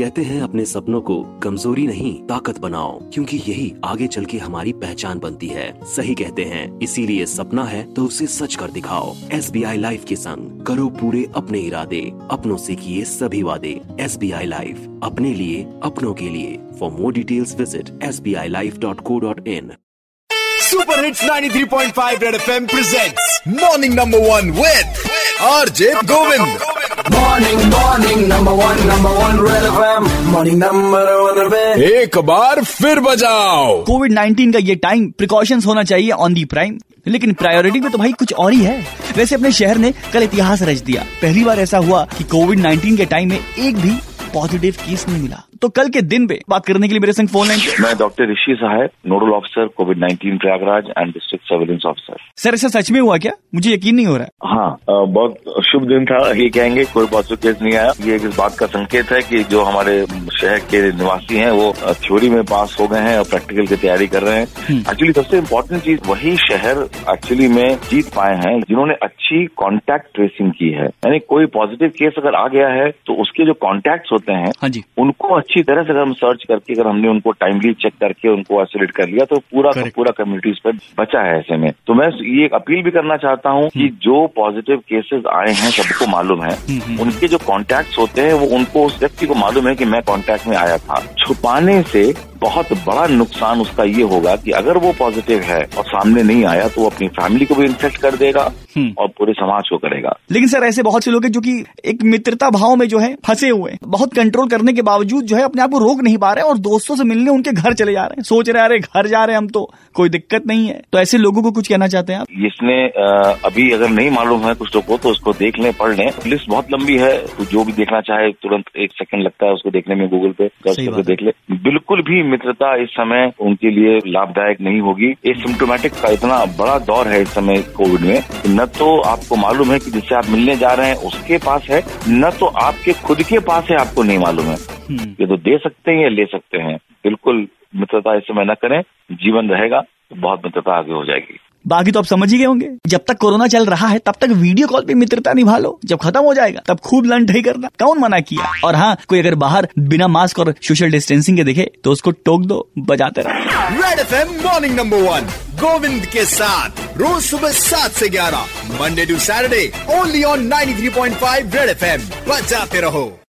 कहते हैं अपने सपनों को कमज़ोरी नहीं, ताकत बनाओ, क्योंकि यही आगे चल के हमारी पहचान बनती है। सही कहते हैं, इसीलिए सपना है तो उसे सच कर दिखाओ। एस बी आई लाइफ के संग करो पूरे अपने इरादे, अपनों से किए सभी वादे। एस बी आई लाइफ, अपने लिए, अपनों के लिए। For more details visit S B I life dot co dot in Super Hits 93.5 Red FM presents Morning Number One with RJ Govind. Morning, morning number one number one red number one, Red एक बार फिर बजाओ। Covid 19 का ये time precautions होना चाहिए on the prime लेकिन priority में तो भाई कुछ और ही है। वैसे अपने शहर ने कल इतिहास रच दिया। पहली बार ऐसा हुआ कि कोविड 19 के टाइम में एक भी पॉजिटिव केस नहीं मिला। तो कल के दिन पे बात करने के लिए मेरे संग फ़ोन लाइन मैं डॉक्टर ऋषि साहब nodal officer covid 19 Prayagraj and district surveillance officer sir ऐसा सच में हुआ क्या? मुझे यकीन नहीं हो रहा है। हाँ बहुत शुभ दिन था। ये कहेंगे कोई पॉजिटिव केस नहीं आया। ये इस बात का संकेत है की जो हमारे शहर के निवासी हैं वो थ्योरी में पास हो गए हैं और प्रैक्टिकल की तैयारी कर रहे हैं। एक्चुअली सबसे इम्पोर्टेंट चीज़ वही शहर एक्चुअली में जीत पाए हैं जिन्होंने अच्छी कॉन्टैक्ट ट्रेसिंग की है। यानी कोई पॉजिटिव केस अगर आ गया है तो उसके जो कॉन्टैक्ट होते हैं हाँ जी। उनको अच्छी तरह से अगर हम सर्च करके अगर हमने उनको टाइमली चेक करके उनको आइसोलेट कर लिया तो पूरा का पूरा कम्युनिटी पर बचा है ऐसे में। तो मैं ये अपील भी करना चाहता हूँ कि जो पॉजिटिव केसेस आए हैं सबको मालूम है उनके जो कॉन्टैक्ट्स होते हैं वो उनको उस व्यक्ति को मालूम है कि मैं कॉन्टैक्ट में आया था। छुपाने से बहुत बड़ा नुकसान उसका ये होगा कि अगर वो पॉजिटिव है और सामने नहीं आया तो वो अपनी फैमिली को भी इन्फेक्ट कर देगा और पूरे समाज को करेगा। लेकिन सर ऐसे बहुत से लोग हैं जो कि एक मित्रता भाव में जो है फंसे हुए हैं। बहुत कंट्रोल करने के बावजूद जो है अपने आप को रोक नहीं पा रहे हैं और दोस्तों से मिलने उनके घर चले जा रहे हैं। सोच रहे अरे घर जा रहे हैं हम तो कोई दिक्कत नहीं है। तो ऐसे लोगों को कुछ कहना चाहते हैं आप? इसने अभी अगर नहीं मालूम है कुछ लोग को तो उसको देख लें पढ़ लें। लिस्ट बहुत लंबी है तो जो भी देखना चाहे तुरंत एक सेकंड लगता है उसको देखने में गूगल पे सर्च करके देख ले। बिल्कुल भी मित्रता इस समय उनके लिए लाभदायक नहीं होगी। ये सिम्टोमेटिक का इतना बड़ा दौर है इस समय कोविड में न तो आपको मालूम है कि जिससे आप मिलने जा रहे हैं उसके पास है न तो आपके खुद के पास है आपको नहीं मालूम है। ये तो दे सकते हैं या ले सकते हैं। बिल्कुल मित्रता इस समय न करें जीवन रहेगा तो बहुत मित्रता आगे हो जाएगी। बाकी तो आप समझ ही गए होंगे। जब तक कोरोना चल रहा है, तब तक वीडियो कॉल पे मित्रता निभा लो जब खत्म हो जाएगा, तब खूब ही करना। कौन मना किया? और हाँ कोई अगर बाहर बिना मास्क और सोशल डिस्टेंसिंग के दिखे तो उसको टोक दो, बजाते रहो। Red FM Morning Number One Govind के साथ, रोज सुबह सात से ग्यारह Monday to Saturday only on 93.5 Red FM बजाते रहो।